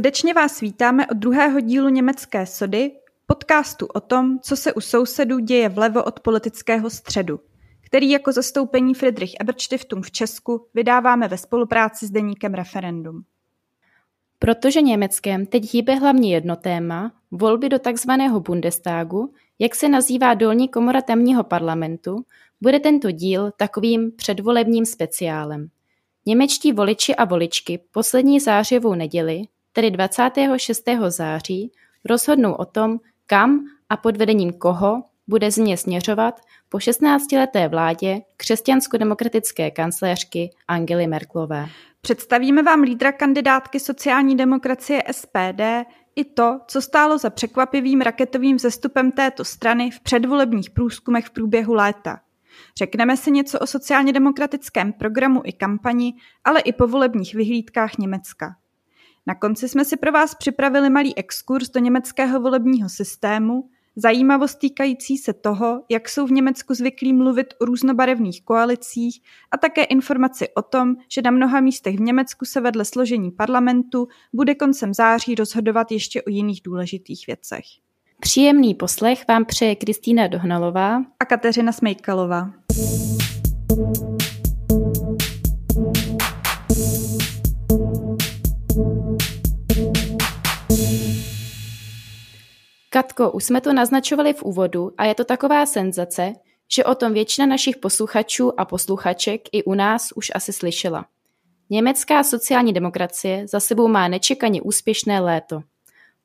Srdečně vás vítáme od druhého dílu Německé sody, podcastu o tom, co se u sousedů děje vlevo od politického středu, který jako zastoupení Friedrich Ebert Stiftung v Česku vydáváme ve spolupráci s deníkem Referendum. Protože Německém teď hýbe hlavně jedno téma, volby do takzvaného Bundestagu, jak se nazývá dolní komora tamního parlamentu, bude tento díl takovým předvolebním speciálem. Němečtí voliči a voličky poslední zářivou neděli, tedy 26. září, rozhodnou o tom, kam a pod vedením koho bude země směřovat po 16-leté vládě křesťansko-demokratické kancléřky Angely Merklové. Představíme vám lídra kandidátky sociální demokracie SPD i to, co stálo za překvapivým raketovým zestupem této strany v předvolebních průzkumech v průběhu léta. Řekneme si něco o sociálně demokratickém programu i kampani, ale i povolebních vyhlídkách Německa. Na konci jsme si pro vás připravili malý exkurs do německého volebního systému, zajímavost týkající se toho, jak jsou v Německu zvyklí mluvit o různobarevných koalicích a také informaci o tom, že na mnoha místech v Německu se vedle složení parlamentu bude koncem září rozhodovat ještě o jiných důležitých věcech. Příjemný poslech vám přeje Kristýna Dohnalová a Kateřina Smejkalová. Katko, už jsme to naznačovali v úvodu a je to taková senzace, že o tom většina našich posluchačů a posluchaček i u nás už asi slyšela. Německá sociální demokracie za sebou má nečekaně úspěšné léto.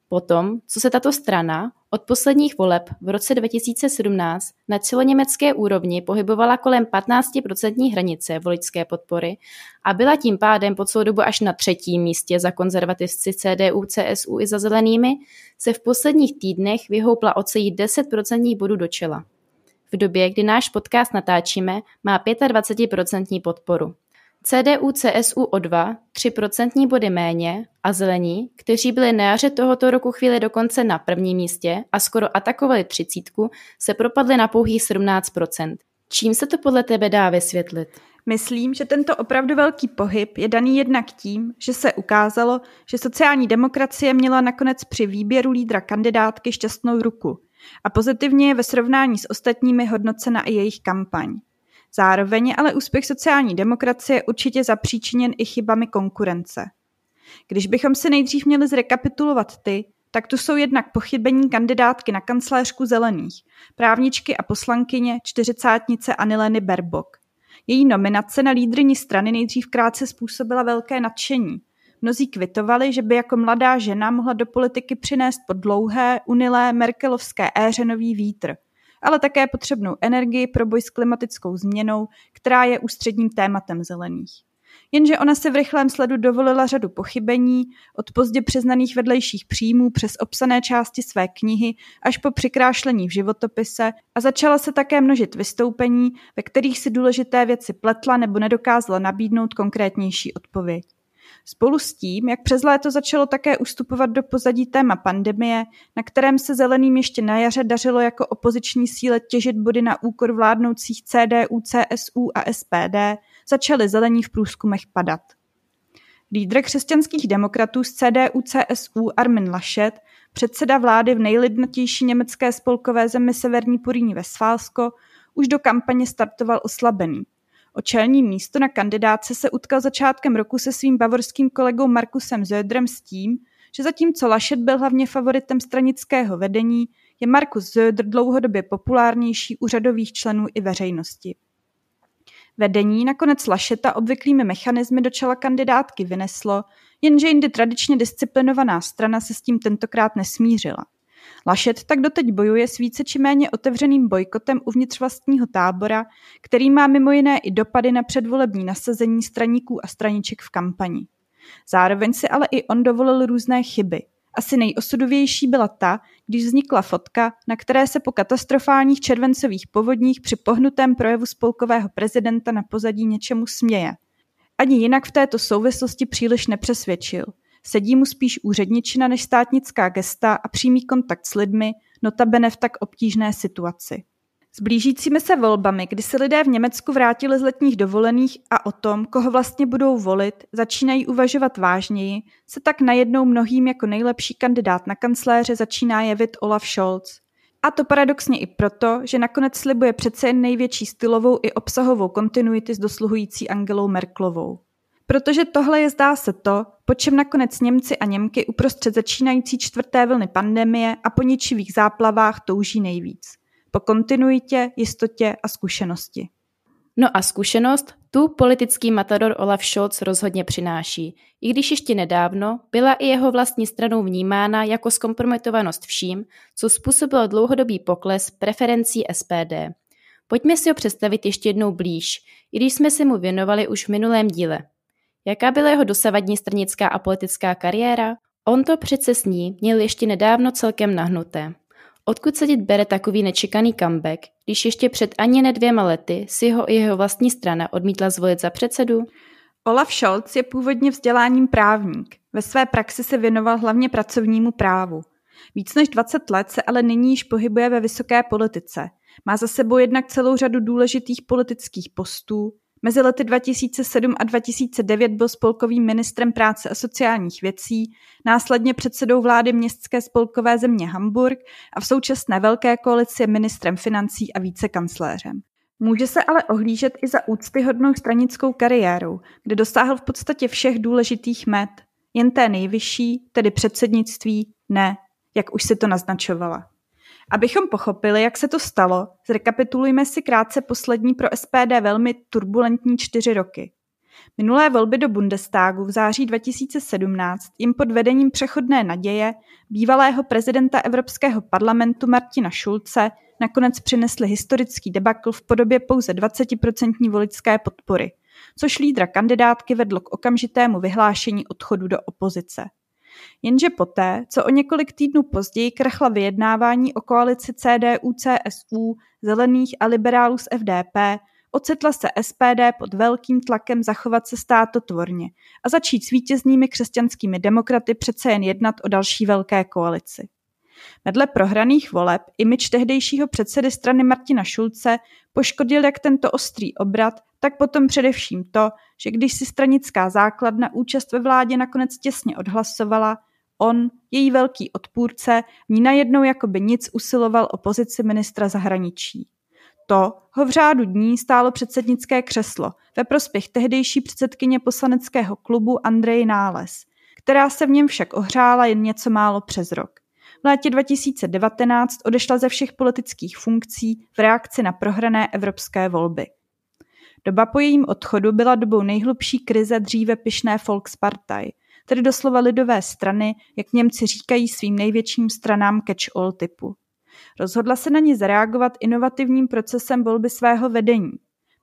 Potom, co se tato strana od posledních voleb v roce 2017 na celoněmecké úrovni pohybovala kolem 15% hranice voličské podpory a byla tím pádem po celou dobu až na třetím místě za konzervativci CDU, CSU i za zelenými, se v posledních týdnech vyhoupla o celý 10% bodů do čela. V době, kdy náš podcast natáčíme, má 25% podporu. CDU CSU o 2, 3% body méně a zelení, kteří byli na jaře tohoto roku chvíli dokonce na prvním místě a skoro atakovali třicítku, se propadli na pouhých 17%. Čím se to podle tebe dá vysvětlit? Myslím, že tento opravdu velký pohyb je daný jednak tím, že se ukázalo, že sociální demokracie měla nakonec při výběru lídra kandidátky šťastnou ruku a pozitivně je ve srovnání s ostatními hodnocena i jejich kampaň. Zároveň ale úspěch sociální demokracie určitě zapříčiněn i chybami konkurence. Když bychom si nejdřív měli zrekapitulovat ty, tak tu jsou jednak pochybení kandidátky na kancléřku zelených, právničky a poslankyně čtyřicátnice Anileny Berbok. Její nominace na lídryni strany nejdřív krátce způsobila velké nadšení. Mnozí kvitovali, že by jako mladá žena mohla do politiky přinést po dlouhé, unilé merkelovské éře nový vítr – ale také potřebnou energii pro boj s klimatickou změnou, která je ústředním tématem zelených. Jenže ona se v rychlém sledu dovolila řadu pochybení, od pozdě přiznaných vedlejších příjmů přes obsané části své knihy až po přikrášlení v životopise a začala se také množit vystoupení, ve kterých si důležité věci pletla nebo nedokázala nabídnout konkrétnější odpověď. Spolu s tím, jak přes léto začalo také ustupovat do pozadí téma pandemie, na kterém se zeleným ještě na jaře dařilo jako opoziční síle těžit body na úkor vládnoucích CDU, CSU a SPD, začaly zelení v průzkumech padat. Lídr křesťanských demokratů z CDU CSU Armin Laschet, předseda vlády v nejlidnatější německé spolkové zemi Severní Poríní Vesfálsko, už do kampaně startoval oslabený – O čelní místo na kandidáce se utkal začátkem roku se svým bavorským kolegou Markusem Södrem s tím, že zatímco Laschet byl hlavně favoritem stranického vedení, je Markus Söder dlouhodobě populárnější u řadových členů i veřejnosti. Vedení nakonec Lašeta obvyklými mechanismy do čela kandidátky vyneslo, jenže jindy tradičně disciplinovaná strana se s tím tentokrát nesmířila. Lašet tak doteď bojuje s více či méně otevřeným bojkotem uvnitř vlastního tábora, který má mimo jiné i dopady na předvolební nasazení straníků a straniček v kampani. Zároveň si ale i on dovolil různé chyby. Asi nejosudovější byla ta, když vznikla fotka, na které se po katastrofálních červencových povodních při pohnutém projevu spolkového prezidenta na pozadí něčemu směje. Ani jinak v této souvislosti příliš nepřesvědčil – Sedí mu spíš úředničina než státnická gesta a přímý kontakt s lidmi, notabene v tak obtížné situaci. S blížícími se volbami, kdy se lidé v Německu vrátili z letních dovolených a o tom, koho vlastně budou volit, začínají uvažovat vážněji, se tak najednou mnohým jako nejlepší kandidát na kancléře začíná jevit Olaf Scholz. A to paradoxně i proto, že nakonec slibuje přece jen největší stylovou i obsahovou kontinuity s dosluhující Angelou Merklovou. Protože tohle je zdá se to, po čem nakonec Němci a Němky uprostřed začínající čtvrté vlny pandemie a po ničivých záplavách touží nejvíc. Po kontinuitě, jistotě a zkušenosti. No a zkušenost tu politický matador Olaf Scholz rozhodně přináší, i když ještě nedávno byla i jeho vlastní stranou vnímána jako zkompromitovanost vším, co způsobilo dlouhodobý pokles preferencí SPD. Pojďme si ho představit ještě jednou blíž, i když jsme se mu věnovali už v minulém díle. Jaká byla jeho dosavadní stranická a politická kariéra? On to přece s ní měl ještě nedávno celkem nahnuté. Odkud se bere takový nečekaný comeback, když ještě před ani ne dvěma lety si ho i jeho vlastní strana odmítla zvolit za předsedu? Olaf Scholz je původně vzděláním právník. Ve své praxi se věnoval hlavně pracovnímu právu. Víc než 20 let se ale nyní již pohybuje ve vysoké politice. Má za sebou jednak celou řadu důležitých politických postů, Mezi lety 2007 a 2009 byl spolkovým ministrem práce a sociálních věcí, následně předsedou vlády městské spolkové země Hamburg a v současné velké koalici ministrem financí a vicekancléřem. Může se ale ohlížet i za úctyhodnou stranickou kariérou, kde dosáhl v podstatě všech důležitých met, jen té nejvyšší, tedy předsednictví, ne, jak už si to naznačovala. Abychom pochopili, jak se to stalo, zrekapitulujme si krátce poslední pro SPD velmi turbulentní čtyři roky. Minulé volby do Bundestagu v září 2017 jim pod vedením přechodné naděje bývalého prezidenta Evropského parlamentu Martina Šulce nakonec přinesli historický debakl v podobě pouze 20% voličské podpory, což lídra kandidátky vedlo k okamžitému vyhlášení odchodu do opozice. Jenže poté, co o několik týdnů později krachla vyjednávání o koalici CDU-CSU, zelených a liberálů z FDP, ocitla se SPD pod velkým tlakem zachovat se státotvorně a začít s vítěznými křesťanskými demokraty přece jen jednat o další velké koalici. Vedle prohraných voleb imič tehdejšího předsedy strany Martina Šulce poškodil jak tento ostrý obrat, tak potom především to, že když si stranická základna účast ve vládě nakonec těsně odhlasovala, on, její velký odpůrce, v ní najednou jakoby nic usiloval o pozici ministra zahraničí. To ho v řádu dní stálo předsednické křeslo ve prospěch tehdejší předsedkyně poslaneckého klubu Andrej Náles, která se v něm však ohřála jen něco málo přes rok. V létě 2019 odešla ze všech politických funkcí v reakci na prohrané evropské volby. Doba po jejím odchodu byla dobou nejhlubší krize dříve pyšné Volkspartei, tedy doslova lidové strany, jak Němci říkají svým největším stranám catch-all typu. Rozhodla se na ní zareagovat inovativním procesem volby svého vedení.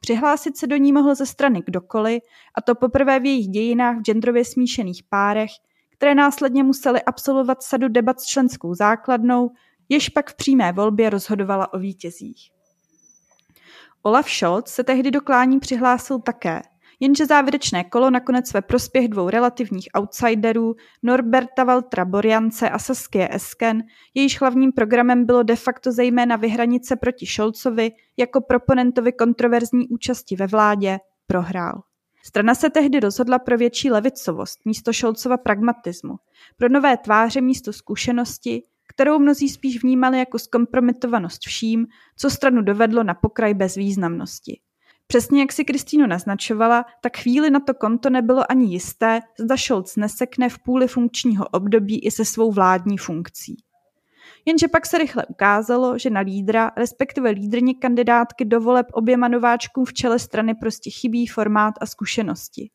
Přihlásit se do ní mohl ze strany kdokoliv, a to poprvé v jejich dějinách v genderově smíšených párech, které následně museli absolvovat sadu debat s členskou základnou, jež pak v přímé volbě rozhodovala o vítězích. Olaf Scholz se tehdy do klání přihlásil také, jenže závěrečné kolo nakonec ve prospěch dvou relativních outsiderů Norberta Valtra Borjance a Saskie Esken, jejíž hlavním programem bylo de facto zejména vyhranice proti Scholzovi jako proponentovi kontroverzní účasti ve vládě, prohrál. Strana se tehdy rozhodla pro větší levicovost místo Scholzova pragmatismu, pro nové tváře místo zkušenosti, kterou mnozí spíš vnímali jako zkompromitovanost vším, co stranu dovedlo na pokraj bezvýznamnosti. Přesně jak si Kristýno naznačovala, tak chvíli na to konto nebylo ani jisté, zda Scholz nesekne v půli funkčního období i se svou vládní funkcí. Jenže pak se rychle ukázalo, že na lídra, respektive lídrně kandidátky do voleb oběma nováčkům v čele strany prostě chybí formát a zkušenosti.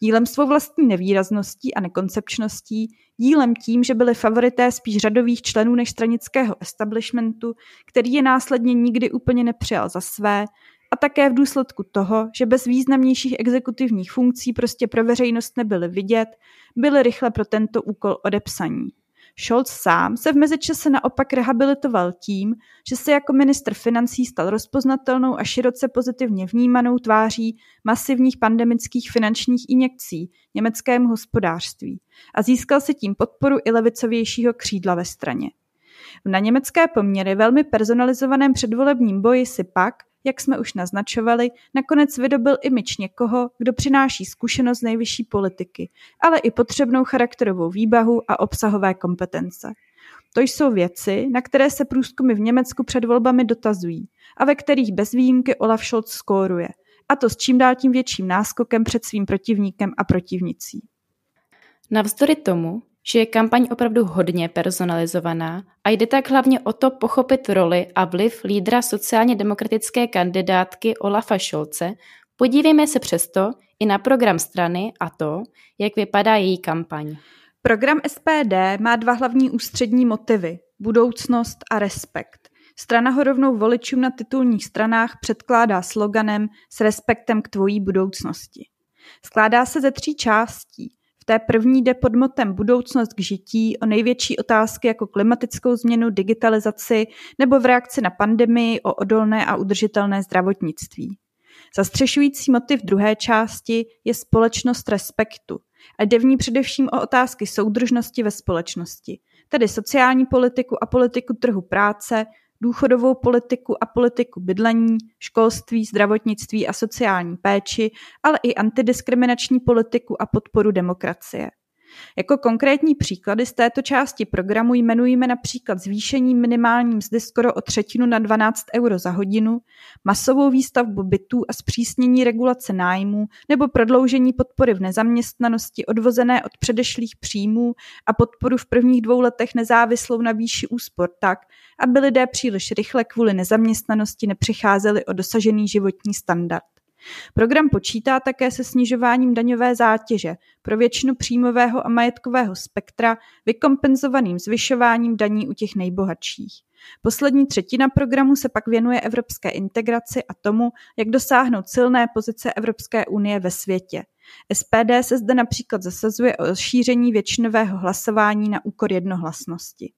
Dílem svou vlastní nevýrazností a nekoncepčností, dílem tím, že byli favorité spíš řadových členů než stranického establishmentu, který je následně nikdy úplně nepřijal za své, a také v důsledku toho, že bez významnějších exekutivních funkcí prostě pro veřejnost nebyly vidět, byly rychle pro tento úkol odepsaní. Scholz sám se v mezičase naopak rehabilitoval tím, že se jako ministr financí stal rozpoznatelnou a široce pozitivně vnímanou tváří masivních pandemických finančních injekcí německému hospodářství a získal si tím podporu i levicovějšího křídla ve straně. Na německé poměry velmi personalizovaném předvolebním boji si pak, jak jsme už naznačovali, nakonec vydobil imič někoho, kdo přináší zkušenost nejvyšší politiky, ale i potřebnou charakterovou výbahu a obsahové kompetence. To jsou věci, na které se průzkumy v Německu před volbami dotazují a ve kterých bez výjimky Olaf Scholz skóruje. A to s čím dál tím větším náskokem před svým protivníkem a protivnicí. Navzdory tomu, že je kampaň opravdu hodně personalizovaná a jde tak hlavně o to pochopit roli a vliv lídra sociálně demokratické kandidátky Olafa Šolce, podívejme se přesto i na program strany a to, jak vypadá její kampaň. Program SPD má dva hlavní ústřední motivy – budoucnost a respekt. Strana ho rovnou voličům na titulních stranách předkládá sloganem s respektem k tvojí budoucnosti. Skládá se ze tří částí. Té první jde pod motem budoucnost k žití o největší otázky jako klimatickou změnu, digitalizaci nebo v reakci na pandemii o odolné a udržitelné zdravotnictví. Zastřešující motiv druhé části je společnost respektu – a jde v ní především o otázky soudržnosti ve společnosti, tedy sociální politiku a politiku trhu práce, důchodovou politiku a politiku bydlení, školství, zdravotnictví a sociální péči, ale i antidiskriminační politiku a podporu demokracie. Jako konkrétní příklady z této části programu jmenujeme například zvýšení minimální mzdy skoro o třetinu na 12 euro za hodinu, masovou výstavbu bytů a zpřísnění regulace nájmů nebo prodloužení podpory v nezaměstnanosti odvozené od předešlých příjmů a podporu v prvních dvou letech nezávislou na výši úspor tak, aby lidé příliš rychle kvůli nezaměstnanosti nepřicházeli o dosažený životní standard. Program počítá také se snižováním daňové zátěže pro většinu příjmového a majetkového spektra vykompenzovaným zvyšováním daní u těch nejbohatších. Poslední třetina programu se pak věnuje evropské integraci a tomu, jak dosáhnout silné pozice Evropské unie ve světě. SPD se zde například zasazuje o šíření většinového hlasování na úkor jednohlasnosti.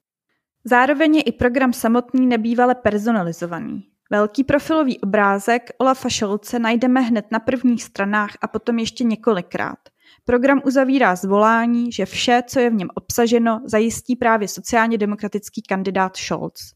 Zároveň je i program samotný nebývale personalizovaný. Velký profilový obrázek Olafa Šolce najdeme hned na prvních stranách a potom ještě několikrát. Program uzavírá zvolání, že vše, co je v něm obsaženo, zajistí právě sociálně demokratický kandidát Scholz.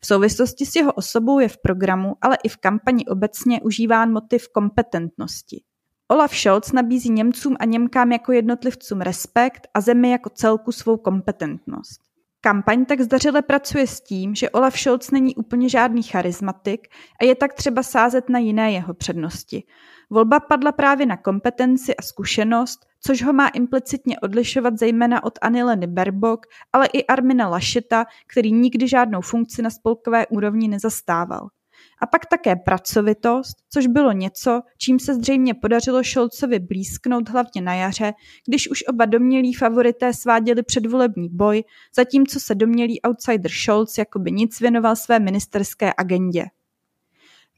V souvislosti s jeho osobou je v programu, ale i v kampani obecně užíván motiv kompetentnosti. Olaf Scholz nabízí Němcům a Němkám jako jednotlivcům respekt a zemi jako celku svou kompetentnost. Kampaň tak zdařile pracuje s tím, že Olaf Scholz není úplně žádný charismatik a je tak třeba sázet na jiné jeho přednosti. Volba padla právě na kompetenci a zkušenost, což ho má implicitně odlišovat zejména od Anileny Berbok, ale i Armina Lašeta, který nikdy žádnou funkci na spolkové úrovni nezastával. A pak také pracovitost, což bylo něco, čím se zřejmě podařilo Šolcovi blízknout hlavně na jaře, když už oba domělí favorité sváděli předvolební boj, zatímco se domělý outsider Scholz jakoby nic věnoval své ministerské agendě.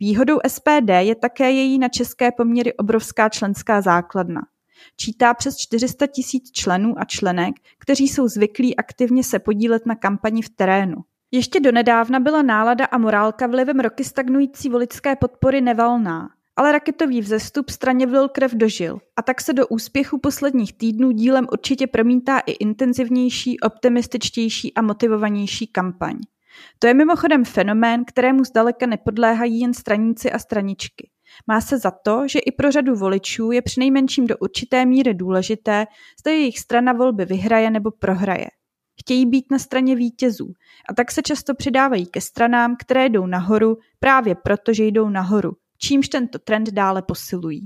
Výhodou SPD je také její na české poměry obrovská členská základna. Čítá přes 400 tisíc členů a členek, kteří jsou zvyklí aktivně se podílet na kampani v terénu. Ještě donedávna byla nálada a morálka vlivem roky stagnující voličské podpory nevalná, ale raketový vzestup straně vlil krev dožil a tak se do úspěchu posledních týdnů dílem určitě promítá i intenzivnější, optimističtější a motivovanější kampaň. To je mimochodem fenomén, kterému zdaleka nepodléhají jen straníci a straničky. Má se za to, že i pro řadu voličů je přinejmenším do určité míry důležité, zda jejich strana volby vyhraje nebo prohraje. Chtějí být na straně vítězů a tak se často přidávají ke stranám, které jdou nahoru právě proto, že jdou nahoru, čímž tento trend dále posilují.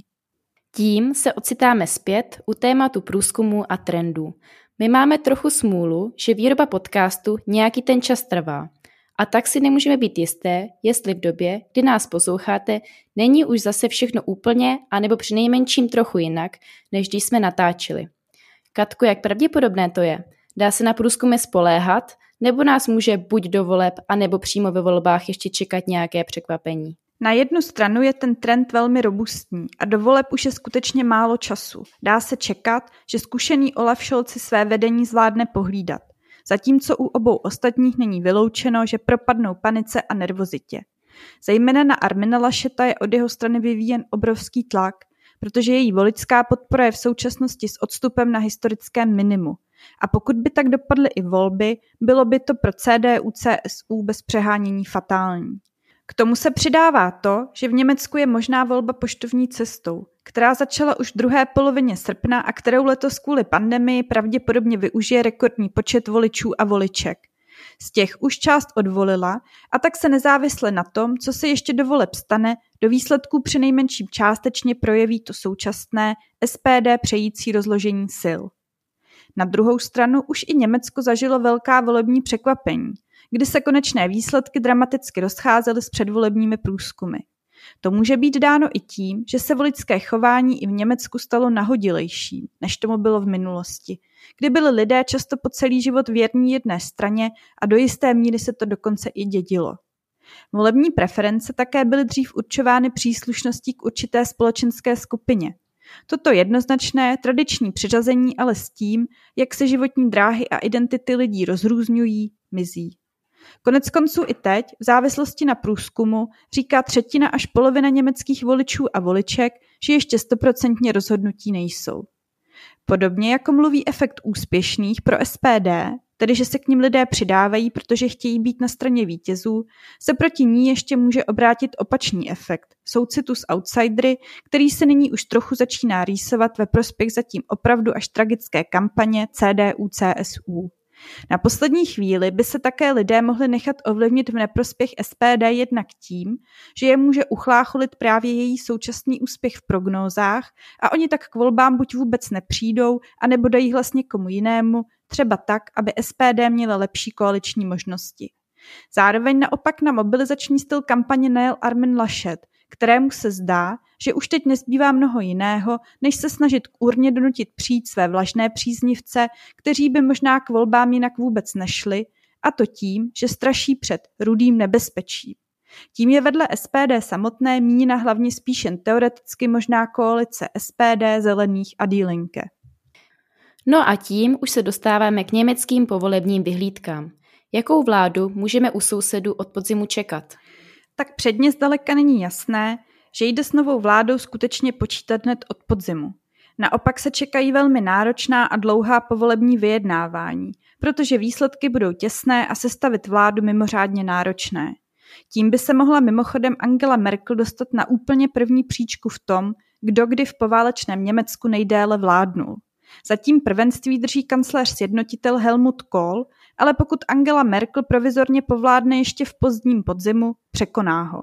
Tím se ocitáme zpět u tématu průzkumu a trendů. My máme trochu smůlu, že výroba podcastu nějaký ten čas trvá. A tak si nemůžeme být jisté, jestli v době, kdy nás posloucháte, není už zase všechno úplně, anebo přinejmenším trochu jinak, než když jsme natáčeli. Katko, jak pravděpodobné to je? Dá se na průzkumy spoléhat, nebo nás může buď do voleb, anebo přímo ve volbách ještě čekat nějaké překvapení? Na jednu stranu je ten trend velmi robustní a do voleb už je skutečně málo času. Dá se čekat, že zkušený Olaf Scholz si své vedení zvládne pohlídat, zatímco u obou ostatních není vyloučeno, že propadnou panice a nervozitě. Zejména na Armina Lašeta je od jeho strany vyvíjen obrovský tlak, protože její voličská podpora je v současnosti s odstupem na historickém minimu A pokud by tak dopadly i volby, bylo by to pro CDU CSU bez přehánění fatální. K tomu se přidává to, že v Německu je možná volba poštovní cestou, která začala už v druhé polovině srpna a kterou letos kvůli pandemii pravděpodobně využije rekordní počet voličů a voliček. Z těch už část odvolila a tak se nezávisle na tom, co se ještě do voleb stane, do výsledků přinejmenším částečně projeví to současné SPD přející rozložení sil. Na druhou stranu už i Německo zažilo velká volební překvapení, kdy se konečné výsledky dramaticky rozcházely s předvolebními průzkumy. To může být dáno i tím, že se voličské chování i v Německu stalo nahodilejší, než tomu bylo v minulosti, kdy byli lidé často po celý život věrní jedné straně a do jisté míry se to dokonce i dědilo. Volební preference také byly dřív určovány příslušností k určité společenské skupině. Toto jednoznačné tradiční přiřazení ale s tím, jak se životní dráhy a identity lidí rozrůzňují, mizí. Konec konců i teď, v závislosti na průzkumu, říká třetina až polovina německých voličů a voliček, že ještě stoprocentně rozhodnutí nejsou. Podobně jako mluví efekt úspěšných pro SPD, tedy že se k ním lidé přidávají, protože chtějí být na straně vítězů, se proti ní ještě může obrátit opačný efekt, soucitu s outsidery, který se nyní už trochu začíná rýsovat ve prospěch zatím opravdu až tragické kampaně CDU-CSU. Na poslední chvíli by se také lidé mohli nechat ovlivnit v neprospěch SPD jednak tím, že je může uchlácholit právě její současný úspěch v prognózách a oni tak k volbám buď vůbec nepřijdou, anebo dají hlas někomu jinému, třeba tak, aby SPD měla lepší koaliční možnosti. Zároveň naopak na mobilizační styl kampaně najel Armin Laschet, kterému se zdá, že už teď nezbývá mnoho jiného, než se snažit k urně donutit přijít své vlažné příznivce, kteří by možná k volbám jinak vůbec nešli, a to tím, že straší před rudým nebezpečím. Tím je vedle SPD samotné míněna hlavně spíš jen teoreticky možná koalice SPD, Zelených a Dílinke. No a tím už se dostáváme k německým povolebním vyhlídkám. Jakou vládu můžeme u sousedů od podzimu čekat? Tak předně zdaleka není jasné, že jde s novou vládou skutečně počítat hned od podzimu. Naopak se čekají velmi náročná a dlouhá povolební vyjednávání, protože výsledky budou těsné a sestavit vládu mimořádně náročné. Tím by se mohla mimochodem Angela Merkel dostat na úplně první příčku v tom, kdo kdy v poválečném Německu nejdéle vládnul. Zatím prvenství drží kancléř sjednotitel Helmut Kohl, ale pokud Angela Merkel provizorně povládne ještě v pozdním podzimu, překoná ho.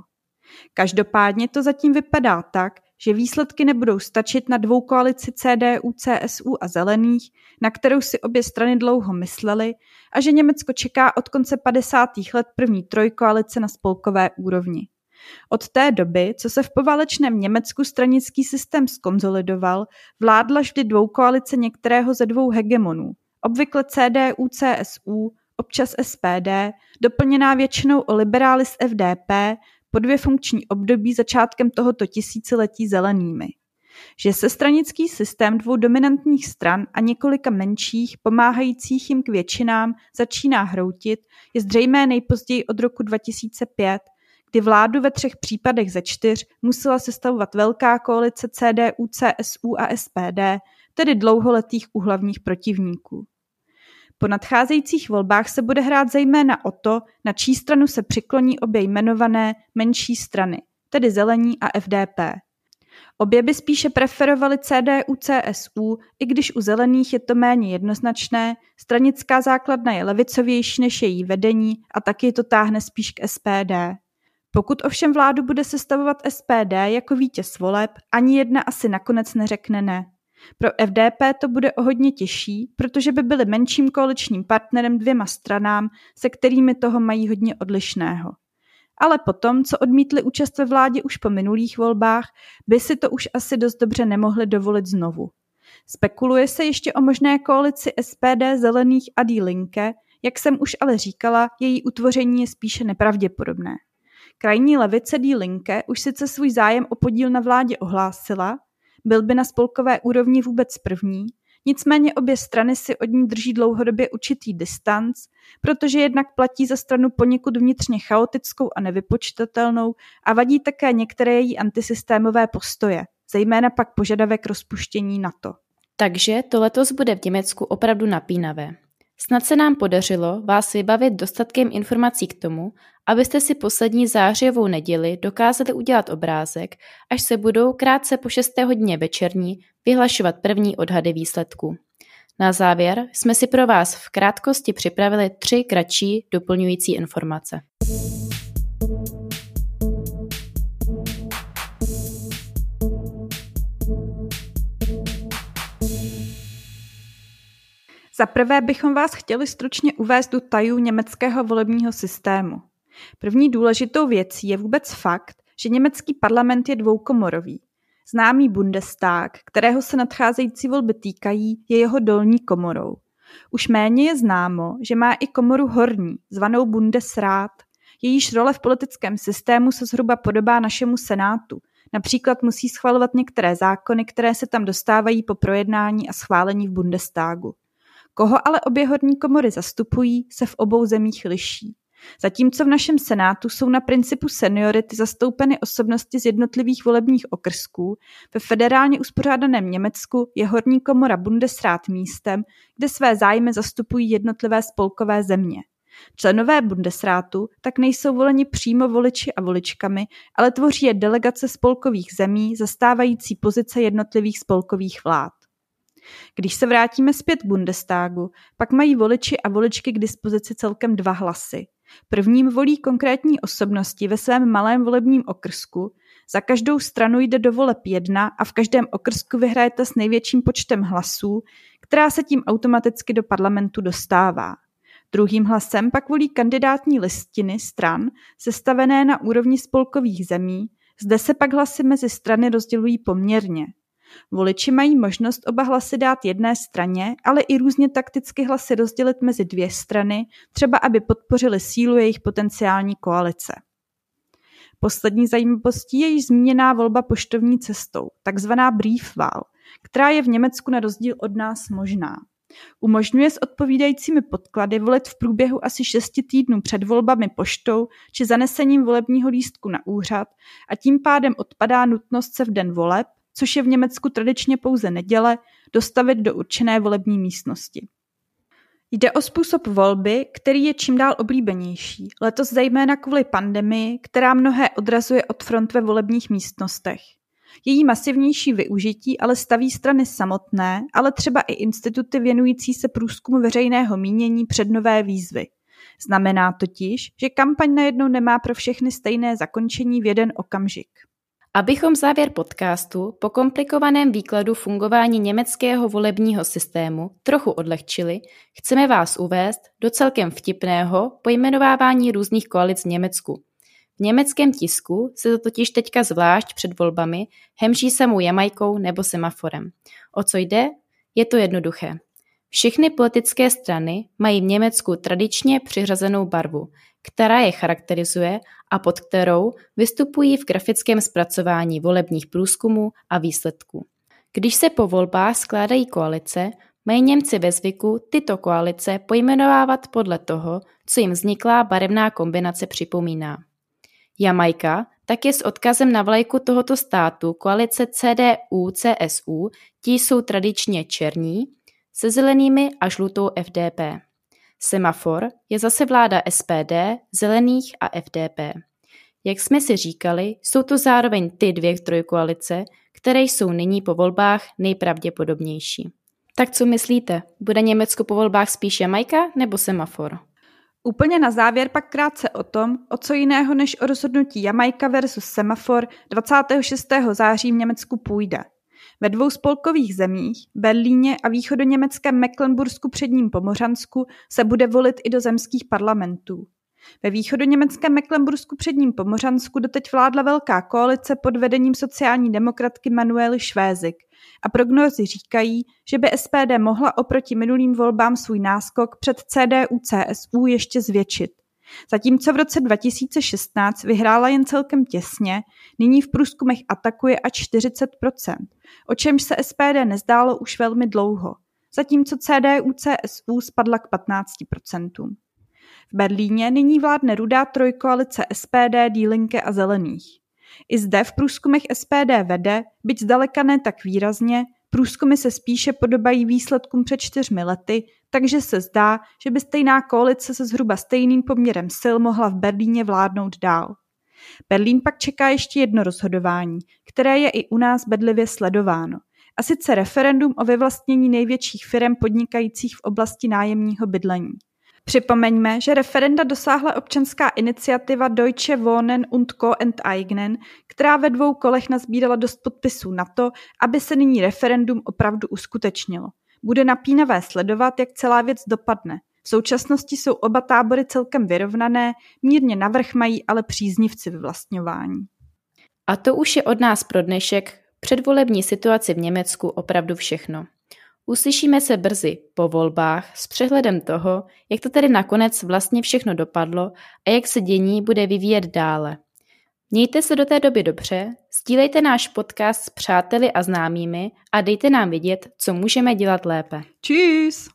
Každopádně to zatím vypadá tak, že výsledky nebudou stačit na dvou koalici CDU, CSU a Zelených, na kterou si obě strany dlouho myslely, a že Německo čeká od konce 50. let první trojkoalice na spolkové úrovni. Od té doby, co se v poválečném Německu stranický systém skonzolidoval, vládla vždy dvoukoalice některého ze dvou hegemonů, obvykle CDU, CSU, občas SPD, doplněná většinou o liberály z FDP, po dvě funkční období začátkem tohoto tisíciletí zelenými. Že se stranický systém dvou dominantních stran a několika menších, pomáhajících jim k většinám, začíná hroutit, je zřejmé nejpozději od roku 2005, kdy vládu ve třech případech ze čtyř musela sestavovat velká koalice CDU, CSU a SPD, tedy dlouholetých uhlavních protivníků. Po nadcházejících volbách se bude hrát zejména o to, na čí stranu se přikloní obě jmenované menší strany, tedy Zelení a FDP. Obě by spíše preferovali CDU CSU, i když u zelených je to méně jednoznačné, stranická základna je levicovější než její vedení a taky to táhne spíš k SPD. Pokud ovšem vládu bude sestavovat SPD jako vítěz voleb, ani jedna asi nakonec neřekne ne. Pro FDP to bude o hodně těžší, protože by byli menším koaličním partnerem dvěma stranám, se kterými toho mají hodně odlišného. Ale potom, co odmítli účast ve vládě už po minulých volbách, by si to už asi dost dobře nemohli dovolit znovu. Spekuluje se ještě o možné koalici SPD, Zelených a Die Linke, jak jsem už ale říkala, její utvoření je spíše nepravděpodobné. Krajní levice Die Linke už sice svůj zájem o podíl na vládě ohlásila, byl by na spolkové úrovni vůbec první, nicméně obě strany si od ní drží dlouhodobě určitý distanc, protože jednak platí za stranu poněkud vnitřně chaotickou a nevypočitatelnou a vadí také některé její antisystémové postoje, zejména pak požadavek rozpuštění NATO. Takže to letos bude v Německu opravdu napínavé. Snad se nám podařilo vás vybavit dostatkem informací k tomu, abyste si poslední zářijovou neděli dokázali udělat obrázek, až se budou krátce po 6. hodině večerní vyhlašovat první odhady výsledků. Na závěr jsme si pro vás v krátkosti připravili tři kratší doplňující informace. Za prvé bychom vás chtěli stručně uvést do tajů německého volebního systému. První důležitou věcí je vůbec fakt, že německý parlament je dvoukomorový. Známý Bundestag, kterého se nadcházející volby týkají, je jeho dolní komorou. Už méně je známo, že má i komoru horní, zvanou Bundesrat. Jejíž role v politickém systému se zhruba podobá našemu senátu. Například musí schvalovat některé zákony, které se tam dostávají po projednání a schválení v Bundestagu. Koho ale obě horní komory zastupují, se v obou zemích liší. Zatímco v našem senátu jsou na principu seniority zastoupeny osobnosti z jednotlivých volebních okrsků, ve federálně uspořádaném Německu je horní komora Bundesrat místem, kde své zájmy zastupují jednotlivé spolkové země. Členové Bundesrátu tak nejsou voleni přímo voliči a voličkami, ale tvoří je delegace spolkových zemí zastávající pozice jednotlivých spolkových vlád. Když se vrátíme zpět k Bundestagu, pak mají voliči a voličky k dispozici celkem dva hlasy. Prvním volí konkrétní osobnosti ve svém malém volebním okrsku, za každou stranu jde do voleb jedna a v každém okrsku vyhrajete s největším počtem hlasů, která se tím automaticky do parlamentu dostává. Druhým hlasem pak volí kandidátní listiny stran, sestavené na úrovni spolkových zemí, zde se pak hlasy mezi strany rozdělují poměrně. Voliči mají možnost oba hlasy dát jedné straně, ale i různě takticky hlasy rozdělit mezi dvě strany, třeba aby podpořili sílu jejich potenciální koalice. Poslední zajímavostí je již zmíněná volba poštovní cestou, takzvaná Briefwahl, která je v Německu na rozdíl od nás možná. Umožňuje s odpovídajícími podklady volit v průběhu asi šesti týdnů před volbami poštou či zanesením volebního lístku na úřad a tím pádem odpadá nutnost se v den voleb, což je v Německu tradičně pouze neděle, dostavit do určené volební místnosti. Jde o způsob volby, který je čím dál oblíbenější, letos zejména kvůli pandemii, která mnohé odrazuje od front ve volebních místnostech. Její masivnější využití ale staví strany samotné, ale třeba i instituty věnující se průzkumu veřejného mínění před nové výzvy. Znamená totiž, že kampaň najednou nemá pro všechny stejné zakončení v jeden okamžik. Abychom závěr podcastu po komplikovaném výkladu fungování německého volebního systému trochu odlehčili, chceme vás uvést do celkem vtipného pojmenovávání různých koalic v Německu. V německém tisku se to totiž teďka zvlášť před volbami hemží samou Jamajkou nebo semaforem. O co jde? Je to jednoduché. Všechny politické strany mají v Německu tradičně přiřazenou barvu, která je charakterizuje a pod kterou vystupují v grafickém zpracování volebních průzkumů a výsledků. Když se po volbách skládají koalice, mají Němci ve zvyku tyto koalice pojmenovávat podle toho, co jim vzniklá barevná kombinace připomíná. Jamajka tak je s odkazem na vlajku tohoto státu koalice CDU-CSU, ti jsou tradičně černí, se zelenými a žlutou FDP. Semafor je zase vláda SPD, Zelených a FDP. Jak jsme si říkali, jsou to zároveň ty dvě trojkoalice, které jsou nyní po volbách nejpravděpodobnější. Tak co myslíte? Bude Německo po volbách spíše Majka nebo semafor? Úplně na závěr pak krátce o tom, o co jiného než o rozhodnutí Jamajka versus semafor 26. září v Německu půjde – ve dvou spolkových zemích, Berlíně a východoněmeckém Mecklenbursku předním Pomořansku, se bude volit i do zemských parlamentů. Ve východoněmeckém Mecklenbursku předním Pomořansku doteď vládla velká koalice pod vedením sociální demokratky Manuely Švézik a prognózy říkají, že by SPD mohla oproti minulým volbám svůj náskok před CDU-CSU ještě zvětšit. Zatímco v roce 2016 vyhrála jen celkem těsně, nyní v průzkumech atakuje až 40%, o čemž se SPD nezdálo už velmi dlouho, zatímco CDU-CSU spadla k 15%. V Berlíně nyní vládne rudá trojkoalice SPD, Dílinke a Zelených. I zde v průzkumech SPD vede, byť zdaleka ne tak výrazně, Průzkumy se spíše podobají výsledkům před čtyřmi lety, takže se zdá, že by stejná koalice se zhruba stejným poměrem sil mohla v Berlíně vládnout dál. Berlín pak čeká ještě jedno rozhodování, které je i u nás bedlivě sledováno. A sice referendum o vyvlastnění největších firm podnikajících v oblasti nájemního bydlení. Připomeňme, že referenda dosáhla občanská iniciativa Deutsche Wohnen und Co. enteignen, která ve dvou kolech nazbírala dost podpisů na to, aby se nyní referendum opravdu uskutečnilo. Bude napínavé sledovat, jak celá věc dopadne. V současnosti jsou oba tábory celkem vyrovnané, mírně navrch mají ale příznivci vyvlastňování. A to už je od nás pro dnešek předvolební situaci v Německu opravdu všechno. Uslyšíme se brzy po volbách s přehledem toho, jak to tedy nakonec vlastně všechno dopadlo a jak se dění bude vyvíjet dále. Mějte se do té doby dobře, sdílejte náš podcast s přáteli a známými a dejte nám vědět, co můžeme dělat lépe. Tschüss!